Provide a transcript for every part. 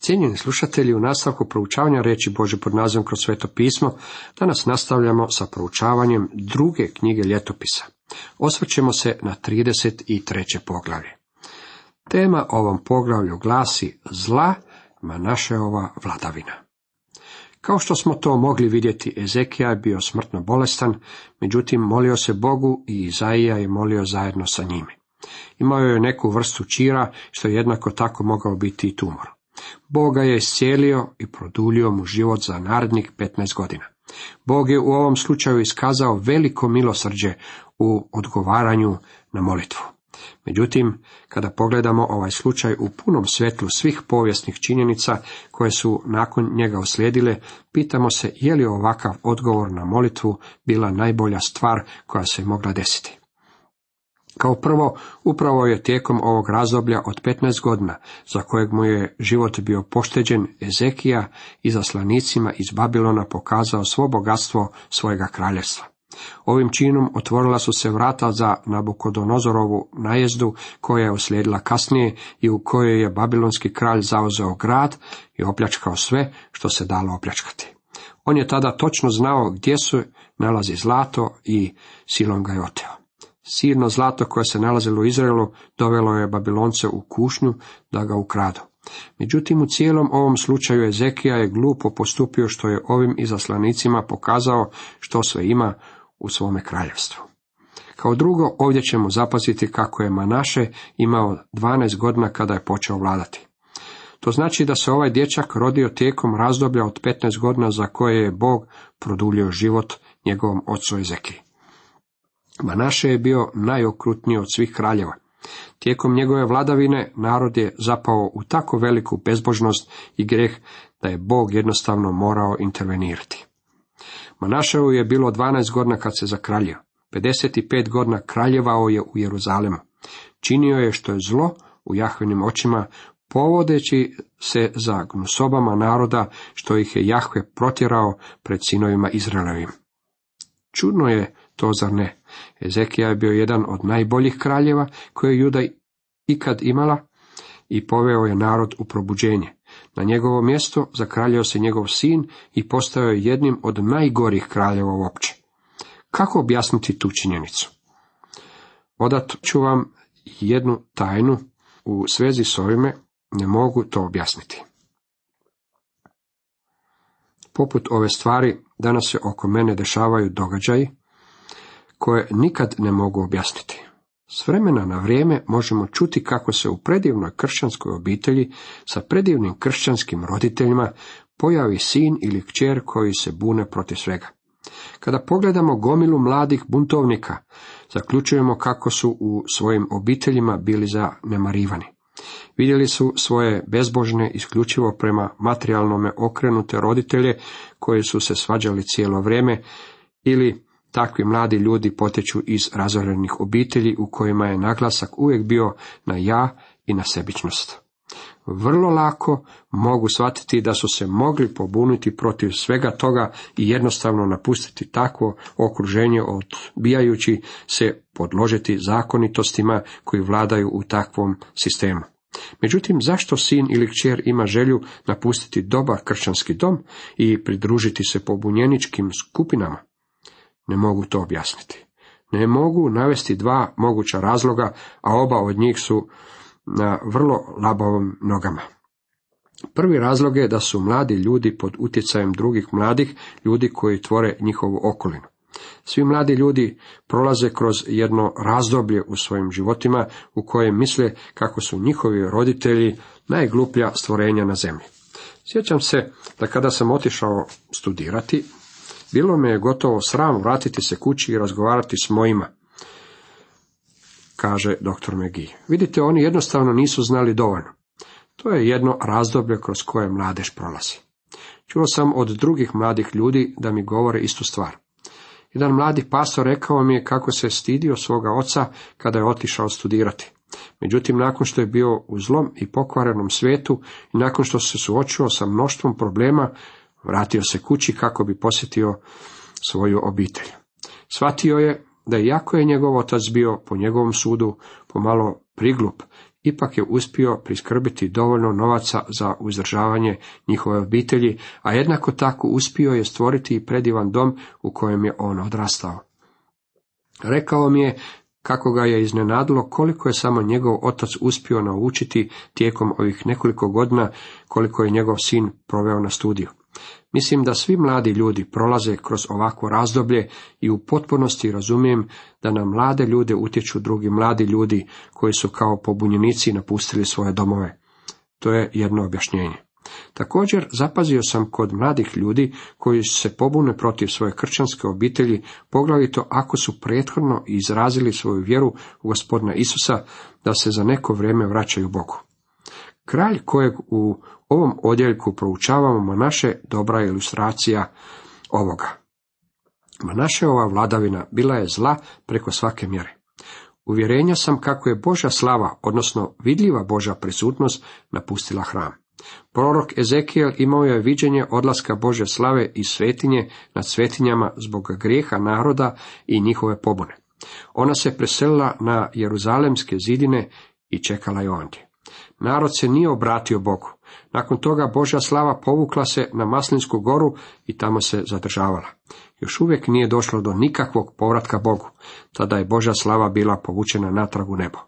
Cijenjeni slušatelji, u nastavku proučavanja reći Bože pod nazivom kroz sveto pismo, danas nastavljamo sa proučavanjem druge knjige ljetopisa. Osvrćemo se na 33. poglavlje. Tema ovom poglavlju glasi zla Manašeova vladavina. Kao što smo to mogli vidjeti, Ezekija je bio smrtno bolestan, međutim molio se Bogu i Izaija je molio zajedno sa njime. Imao je neku vrstu čira, što je jednako tako mogao biti i tumor. Bog ga je iscijelio i produljio mu život za narednih 15 godina. Bog je u ovom slučaju iskazao veliko milosrđe u odgovaranju na molitvu. Međutim, kada pogledamo ovaj slučaj u punom svjetlu svih povijesnih činjenica koje su nakon njega uslijedile, pitamo se je li ovakav odgovor na molitvu bila najbolja stvar koja se mogla desiti. Kao prvo, upravo je tijekom ovog razdoblja od 15 godina, za kojeg mu je život bio pošteđen, Ezekija i zaslanicima iz Babilona pokazao svo bogatstvo svojega kraljevstva. Ovim činom otvorila su se vrata za Nabukodonozorovu najezdu koja je uslijedila kasnije i u kojoj je babilonski kralj zauzeo grad i opljačkao sve što se dalo opljačkati. On je tada točno znao gdje se nalazi zlato i silom ga je oteo. Sirno zlato koje se nalazilo u Izraelu dovelo je Babilonce u kušnju da ga ukradu. Međutim, u cijelom ovom slučaju Ezekija je glupo postupio što je ovim izaslanicima pokazao što sve ima u svome kraljevstvu. Kao drugo, ovdje ćemo zapaziti kako je Manaše imao 12 godina kada je počeo vladati. To znači da se ovaj dječak rodio tijekom razdoblja od 15 godina za koje je Bog produljio život njegovom ocu Ezekiji. Manaše je bio najokrutniji od svih kraljeva. Tijekom njegove vladavine narod je zapao u tako veliku bezbožnost i greh da je Bog jednostavno morao intervenirati. Manaševu je bilo 12 godina kad se zakraljio. 55 godina kraljevao je u Jeruzalemu. Činio je što je zlo u Jahvenim očima, povodeći se za gnusobama naroda, što ih je Jahve protjerao pred sinovima Izraelovim. Čudno je to, zar ne? Ezekija je bio jedan od najboljih kraljeva koje je Juda ikad imala i poveo je narod u probuđenje. Na njegovo mjesto zakraljao se njegov sin i postao je jednim od najgorih kraljeva uopće. Kako objasniti tu činjenicu? Odat ću vam jednu tajnu u svezi s ovime, ne mogu to objasniti. Poput ove stvari, danas se oko mene dešavaju događaji koje nikad ne mogu objasniti. S vremena na vrijeme možemo čuti kako se u predivnoj kršćanskoj obitelji sa predivnim kršćanskim roditeljima pojavi sin ili kćer koji se bune protiv svega. Kada pogledamo gomilu mladih buntovnika, zaključujemo kako su u svojim obiteljima bili zanemarivani. Vidjeli su svoje bezbožne isključivo prema materijalnome okrenute roditelje koji su se svađali cijelo vrijeme ili Takvi mladi ljudi potječu iz razorenih obitelji u kojima je naglasak uvijek bio na ja i na sebičnost. Vrlo lako mogu shvatiti da su se mogli pobuniti protiv svega toga i jednostavno napustiti takvo okruženje odbijajući se podložiti zakonitostima koji vladaju u takvom sistemu. Međutim, zašto sin ili kćer ima želju napustiti dobar kršćanski dom i pridružiti se pobunjeničkim skupinama? Ne mogu to objasniti. Ne mogu navesti dva moguća razloga, a oba od njih su na vrlo labavom nogama. Prvi razlog je da su mladi ljudi pod utjecajem drugih mladih ljudi koji tvore njihovu okolinu. Svi mladi ljudi prolaze kroz jedno razdoblje u svojim životima u kojem misle kako su njihovi roditelji najgluplja stvorenja na zemlji. Sjećam se da kada sam otišao studirati, bilo me je gotovo sram vratiti se kući i razgovarati s mojima, kaže dr. McGee. Vidite, oni jednostavno nisu znali dovoljno. To je jedno razdoblje kroz koje mladež prolazi. Čuo sam od drugih mladih ljudi da mi govore istu stvar. Jedan mladi pastor rekao mi je kako se stidio svoga oca kada je otišao studirati. Međutim, nakon što je bio u zlom i pokvarenom svijetu i nakon što se suočio sa mnoštvom problema, Vratio se kući kako bi posjetio svoju obitelj. Shvatio je da iako je njegov otac bio po njegovom sudu pomalo priglup ipak je uspio priskrbiti dovoljno novaca za uzdržavanje njihove obitelji, a jednako tako uspio je stvoriti i predivan dom u kojem je on odrastao. Rekao mi je kako ga je iznenadilo koliko je samo njegov otac uspio naučiti tijekom ovih nekoliko godina koliko je njegov sin proveo na studiju. Mislim da svi mladi ljudi prolaze kroz ovakvo razdoblje i u potpunosti razumijem da na mlade ljude utječu drugi mladi ljudi koji su kao pobunjenici napustili svoje domove. To je jedno objašnjenje. Također zapazio sam kod mladih ljudi koji se pobune protiv svoje kršćanske obitelji, poglavito ako su prethodno izrazili svoju vjeru u gospodina Isusa, da se za neko vrijeme vraćaju Bogu. Kralj kojeg u ovom odjeljku proučavamo naše dobra ilustracija ovoga. ova vladavina bila je zla preko svake mjere. Uvjerenja sam kako je Božja slava, odnosno vidljiva Božja prisutnost, napustila hram. Prorok Ezekijel imao je viđenje odlaska Bože slave i svetinje nad svetinjama zbog grijeha naroda i njihove pobune. Ona se preselila na Jeruzalemske zidine i čekala je ondje. Narod se nije obratio Bogu. Nakon toga Božja slava povukla se na Maslinsku goru i tamo se zadržavala. Još uvijek nije došlo do nikakvog povratka Bogu. Tada je Božja slava bila povučena natrag u nebo.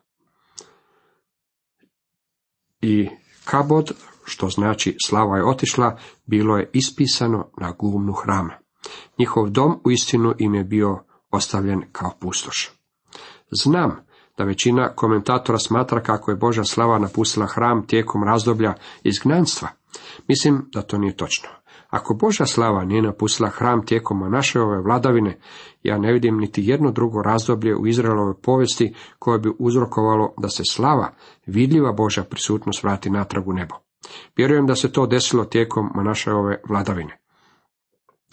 I Kabod, što znači slava je otišla, bilo je ispisano na gumnu hrama. Njihov dom u istinu im je bio ostavljen kao pustoš. Znam da većina komentatora smatra kako je Boža slava napustila hram tijekom razdoblja izgnanstva. Mislim da to nije točno. Ako Božja slava nije napustila hram tijekom naše ove vladavine, ja ne vidim niti jedno drugo razdoblje u Izraelovoj povijesti koje bi uzrokovalo da se slava, vidljiva Božja prisutnost vrati natrag u nebo. Vjerujem da se to desilo tijekom naše ove vladavine.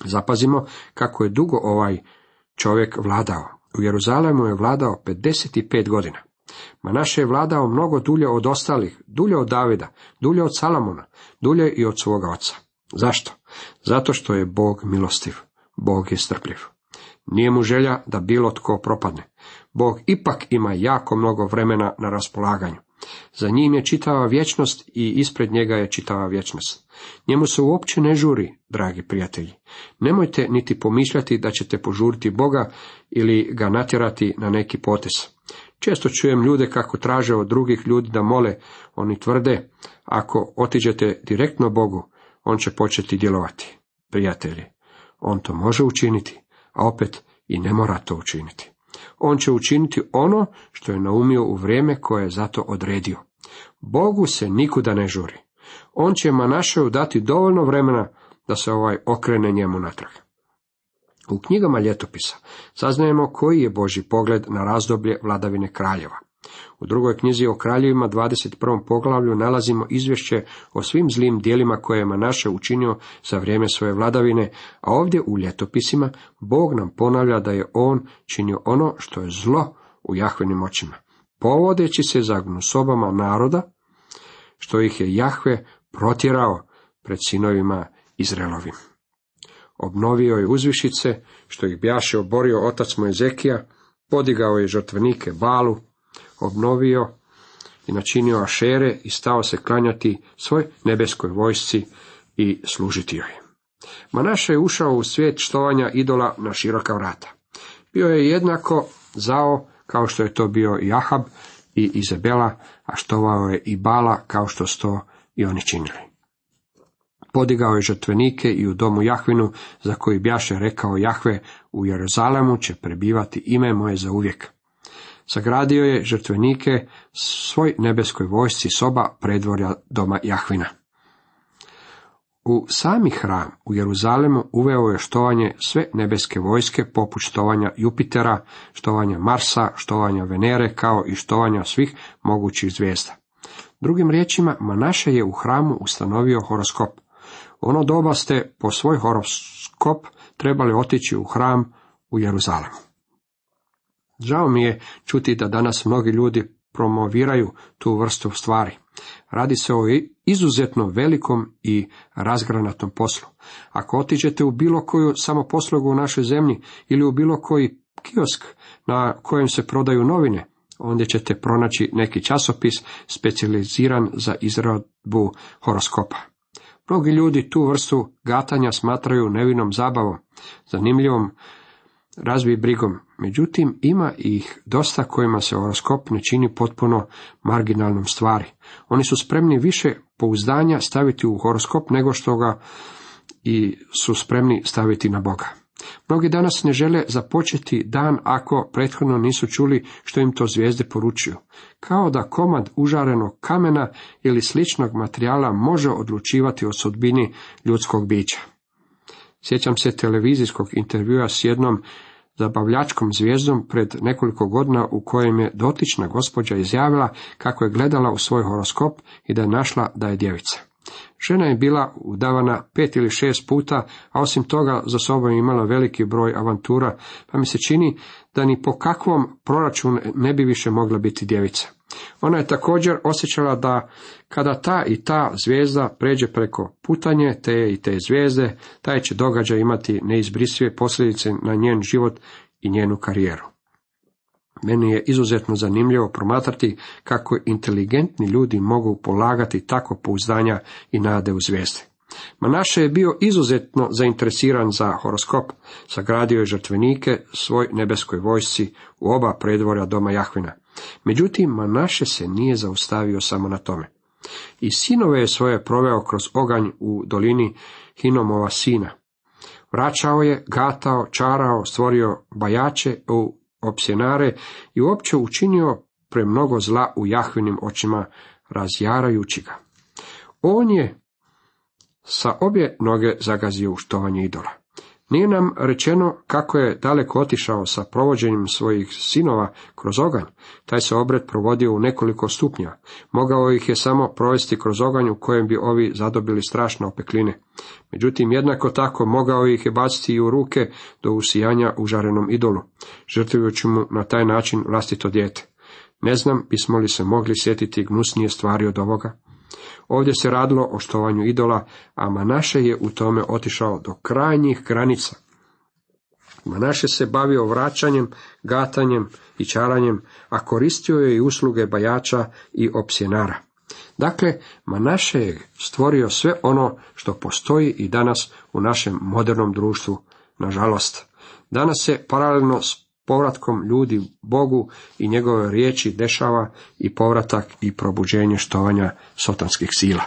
Zapazimo kako je dugo ovaj čovjek vladao. U Jeruzalemu je vladao 55 godina. Manaše je vladao mnogo dulje od ostalih, dulje od Davida, dulje od Salamona, dulje i od svoga oca. Zašto? Zato što je Bog milostiv. Bog je strpljiv. Nije mu želja da bilo tko propadne. Bog ipak ima jako mnogo vremena na raspolaganju. Za njim je čitava vječnost i ispred njega je čitava vječnost. Njemu se uopće ne žuri, dragi prijatelji. Nemojte niti pomišljati da ćete požuriti Boga ili ga natjerati na neki potez. Često čujem ljude kako traže od drugih ljudi da mole, oni tvrde, ako otiđete direktno Bogu, on će početi djelovati. Prijatelji, on to može učiniti, a opet i ne mora to učiniti. On će učiniti ono što je naumio u vrijeme koje je zato odredio. Bogu se nikuda ne žuri. On će Manašeju dati dovoljno vremena da se ovaj okrene njemu natrag. U knjigama ljetopisa saznajemo koji je Boži pogled na razdoblje vladavine kraljeva. U drugoj knjizi o kraljevima 21. poglavlju nalazimo izvješće o svim zlim dijelima koje je Manaše učinio za vrijeme svoje vladavine, a ovdje u ljetopisima Bog nam ponavlja da je on činio ono što je zlo u Jahvenim očima, povodeći se za gnusobama naroda, što ih je Jahve protjerao pred sinovima Izraelovim. Obnovio je uzvišice, što ih bjaše oborio otac mu Ezekija, podigao je žrtvenike Balu, obnovio i načinio ašere i stao se klanjati svoj nebeskoj vojsci i služiti joj. Manaša je ušao u svijet štovanja idola na široka vrata. Bio je jednako zao kao što je to bio i Ahab i Izabela, a štovao je i Bala kao što sto i oni činili. Podigao je žrtvenike i u domu Jahvinu, za koji bjaše rekao Jahve, u Jeruzalemu će prebivati ime moje za uvijek. Sagradio je žrtvenike svoj nebeskoj vojsci soba predvorja doma Jahvina. U sami hram u Jeruzalemu uveo je štovanje sve nebeske vojske poput štovanja Jupitera, štovanja Marsa, štovanja Venere kao i štovanja svih mogućih zvijezda. Drugim riječima, Manaše je u hramu ustanovio horoskop. Ono doba ste po svoj horoskop trebali otići u hram u Jeruzalemu. Žao mi je čuti da danas mnogi ljudi promoviraju tu vrstu stvari. Radi se o izuzetno velikom i razgranatom poslu. Ako otiđete u bilo koju samoposlugu u našoj zemlji ili u bilo koji kiosk na kojem se prodaju novine, Ondje ćete pronaći neki časopis specijaliziran za izradbu horoskopa. Mnogi ljudi tu vrstu gatanja smatraju nevinom zabavom, zanimljivom razvij brigom. Međutim, ima ih dosta kojima se horoskop ne čini potpuno marginalnom stvari. Oni su spremni više pouzdanja staviti u horoskop nego što ga i su spremni staviti na Boga. Mnogi danas ne žele započeti dan ako prethodno nisu čuli što im to zvijezde poručuju. Kao da komad užarenog kamena ili sličnog materijala može odlučivati o sudbini ljudskog bića. Sjećam se televizijskog intervjua s jednom zabavljačkom zvijezdom pred nekoliko godina u kojem je dotična gospođa izjavila kako je gledala u svoj horoskop i da je našla da je djevica. Žena je bila udavana pet ili šest puta, a osim toga za sobom je imala veliki broj avantura, pa mi se čini da ni po kakvom proračunu ne bi više mogla biti djevica. Ona je također osjećala da kada ta i ta zvijezda pređe preko putanje te i te zvijezde, taj će događaj imati neizbrisive posljedice na njen život i njenu karijeru. Meni je izuzetno zanimljivo promatrati kako inteligentni ljudi mogu polagati tako pouzdanja i nade u zvijezde. Manaše je bio izuzetno zainteresiran za horoskop, sagradio je žrtvenike svoj nebeskoj vojsci u oba predvorja doma Jahvina. Međutim, Manaše se nije zaustavio samo na tome. I sinove je svoje proveo kroz oganj u dolini Hinomova sina. Vraćao je, gatao, čarao, stvorio bajače u opsjenare i uopće učinio premnogo zla u Jahvinim očima, razjarajući ga. On je sa obje noge zagazio u štovanje idola. Nije nam rečeno kako je daleko otišao sa provođenjem svojih sinova kroz oganj. Taj se obred provodio u nekoliko stupnja. Mogao ih je samo provesti kroz oganj u kojem bi ovi zadobili strašne opekline. Međutim, jednako tako mogao ih je baciti i u ruke do usijanja u žarenom idolu, žrtvujući mu na taj način vlastito dijete. Ne znam, bismo li se mogli sjetiti gnusnije stvari od ovoga. Ovdje se radilo o štovanju idola, a Manaše je u tome otišao do krajnjih granica. Manaše se bavio vraćanjem, gatanjem i čaranjem, a koristio je i usluge bajača i opsjenara. Dakle, Manaše je stvorio sve ono što postoji i danas u našem modernom društvu, nažalost. Danas se paralelno s povratkom ljudi Bogu i njegove riječi dešava i povratak i probuđenje štovanja sotanskih sila.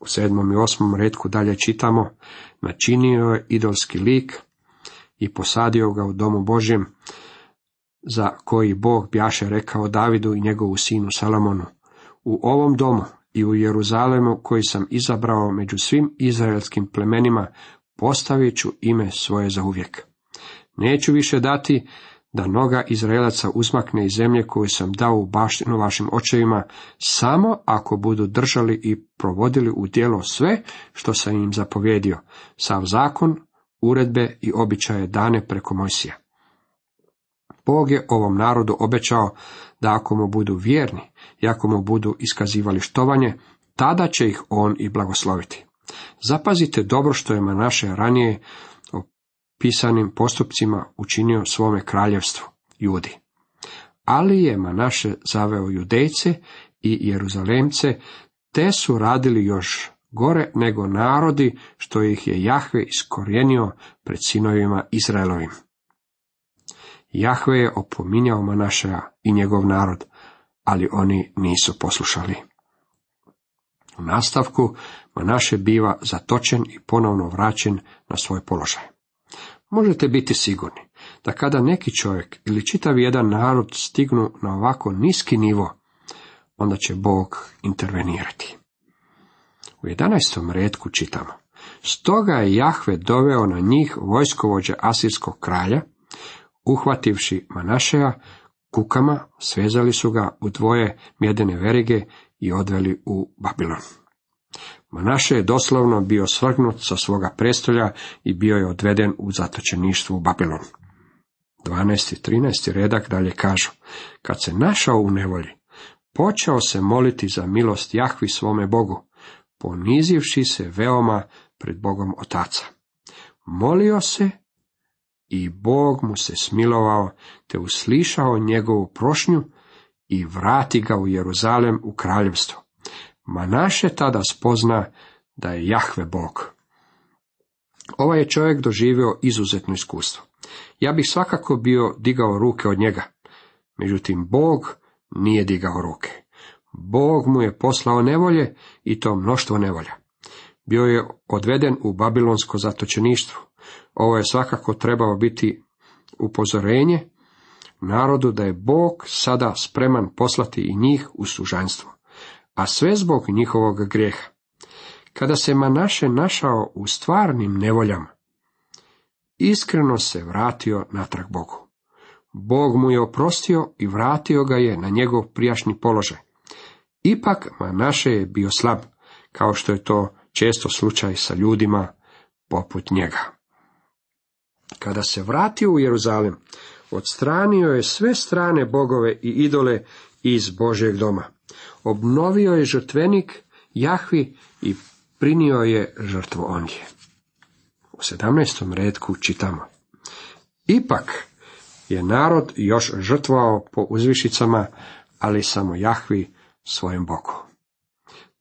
U sedmom i osmom redku dalje čitamo, načinio je idolski lik i posadio ga u domu Božjem, za koji Bog bjaše rekao Davidu i njegovu sinu Salamonu. U ovom domu i u Jeruzalemu koji sam izabrao među svim izraelskim plemenima, postavit ću ime svoje za uvijek. Neću više dati da noga Izraelaca uzmakne iz zemlje koju sam dao u baštinu vašim očevima, samo ako budu držali i provodili u djelo sve što sam im zapovjedio, sav zakon, uredbe i običaje dane preko Mojsija. Bog je ovom narodu obećao da ako mu budu vjerni i ako mu budu iskazivali štovanje, tada će ih on i blagosloviti. Zapazite dobro što je naše ranije pisanim postupcima učinio svome kraljevstvu, Judi. Ali je Manaše zaveo judejce i jeruzalemce, te su radili još gore nego narodi, što ih je Jahve iskorijenio pred sinovima Izraelovim. Jahve je opominjao Manašeja i njegov narod, ali oni nisu poslušali. U nastavku Manaše biva zatočen i ponovno vraćen na svoj položaj. Možete biti sigurni da kada neki čovjek ili čitav jedan narod stignu na ovako niski nivo, onda će Bog intervenirati. U 11. redku čitamo. Stoga je Jahve doveo na njih vojskovođe Asirskog kralja, uhvativši Manašeja kukama, svezali su ga u dvoje mjedene verige i odveli u Babilon. Manaše je doslovno bio svrgnut sa svoga prestolja i bio je odveden u zatočeništvo u Babilon. 12. i 13. redak dalje kažu, kad se našao u nevolji, počeo se moliti za milost Jahvi svome Bogu, ponizivši se veoma pred Bogom Otaca. Molio se i Bog mu se smilovao, te uslišao njegovu prošnju i vrati ga u Jeruzalem u kraljevstvo. Manaše tada spozna da je Jahve Bog. Ovaj je čovjek doživio izuzetno iskustvo. Ja bih svakako bio digao ruke od njega. Međutim, Bog nije digao ruke. Bog mu je poslao nevolje i to mnoštvo nevolja. Bio je odveden u babilonsko zatočeništvo. Ovo je svakako trebao biti upozorenje narodu da je Bog sada spreman poslati i njih u sužanstvo, a sve zbog njihovog grijeha. Kada se Manaše našao u stvarnim nevoljama, iskreno se vratio natrag Bogu. Bog mu je oprostio i vratio ga je na njegov prijašnji položaj. Ipak Manaše je bio slab, kao što je to često slučaj sa ljudima poput njega. Kada se vratio u Jeruzalem, odstranio je sve strane bogove i idole iz Božjeg doma. Obnovio je žrtvenik Jahvi i prinio je žrtvu ondje. U sedamnaestom redku čitamo. Ipak je narod još žrtvovao po uzvišicama, ali samo Jahvi svojem Bogu.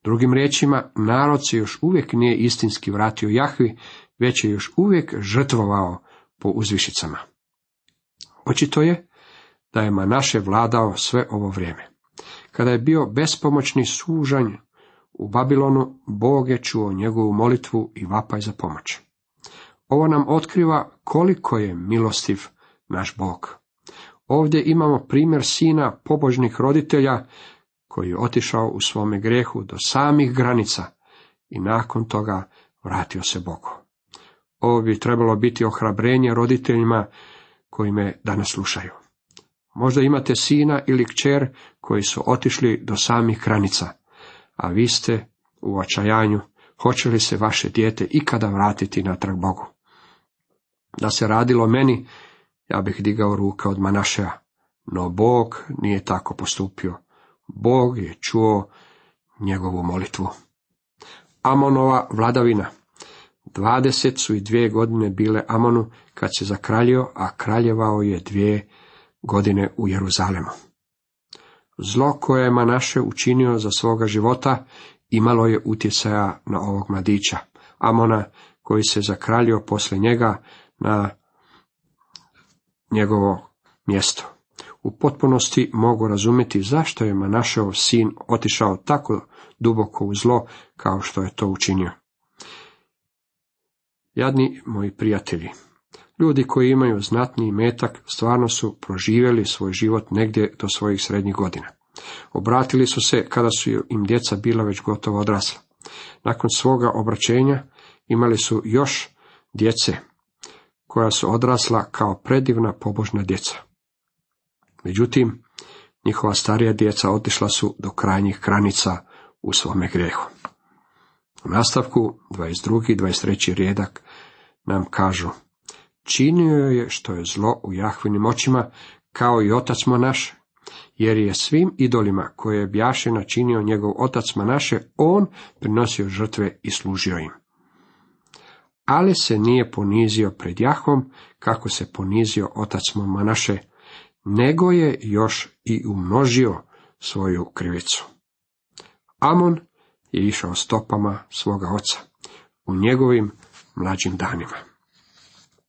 Drugim riječima, narod se još uvijek nije istinski vratio Jahvi, već je još uvijek žrtvovao po uzvišicama. Očito je da je Manaše vladao sve ovo vrijeme. Kada je bio bespomoćni sužanj u Babilonu, Bog je čuo njegovu molitvu i vapaj za pomoć. Ovo nam otkriva koliko je milostiv naš Bog. Ovdje imamo primjer sina pobožnih roditelja koji je otišao u svome grehu do samih granica i nakon toga vratio se Bogu. Ovo bi trebalo biti ohrabrenje roditeljima koji me danas slušaju. Možda imate sina ili kćer koji su otišli do samih granica, a vi ste u očajanju, hoće li se vaše dijete ikada vratiti natrag Bogu. Da se radilo meni, ja bih digao ruke od Manašeja, no Bog nije tako postupio. Bog je čuo njegovu molitvu. Amonova vladavina. Dvadeset su i dvije godine bile Amonu kad se zakraljio, a kraljevao je dvije godine u Jeruzalemu. Zlo koje je Manaše učinio za svoga života imalo je utjecaja na ovog mladića, Amona, koji se zakraljio poslije njega na njegovo mjesto. U potpunosti mogu razumjeti zašto je Manašeov sin otišao tako duboko u zlo kao što je to učinio. Jadni moji prijatelji, ljudi koji imaju znatni metak stvarno su proživjeli svoj život negdje do svojih srednjih godina. Obratili su se kada su im djeca bila već gotovo odrasla. Nakon svoga obraćenja imali su još djece, koja su odrasla kao predivna pobožna djeca. Međutim, njihova starija djeca otišla su do krajnjih granica u svome grijehu. U nastavku 22. i 23. rijedak nam kažu Činio je što je zlo u Jahvinim očima, kao i otac naš, jer je svim idolima koje je bjaše načinio njegov otac naše, on prinosio žrtve i služio im. Ali se nije ponizio pred Jahom, kako se ponizio otac Manaše, nego je još i umnožio svoju krivicu. Amon je išao stopama svoga oca u njegovim mlađim danima.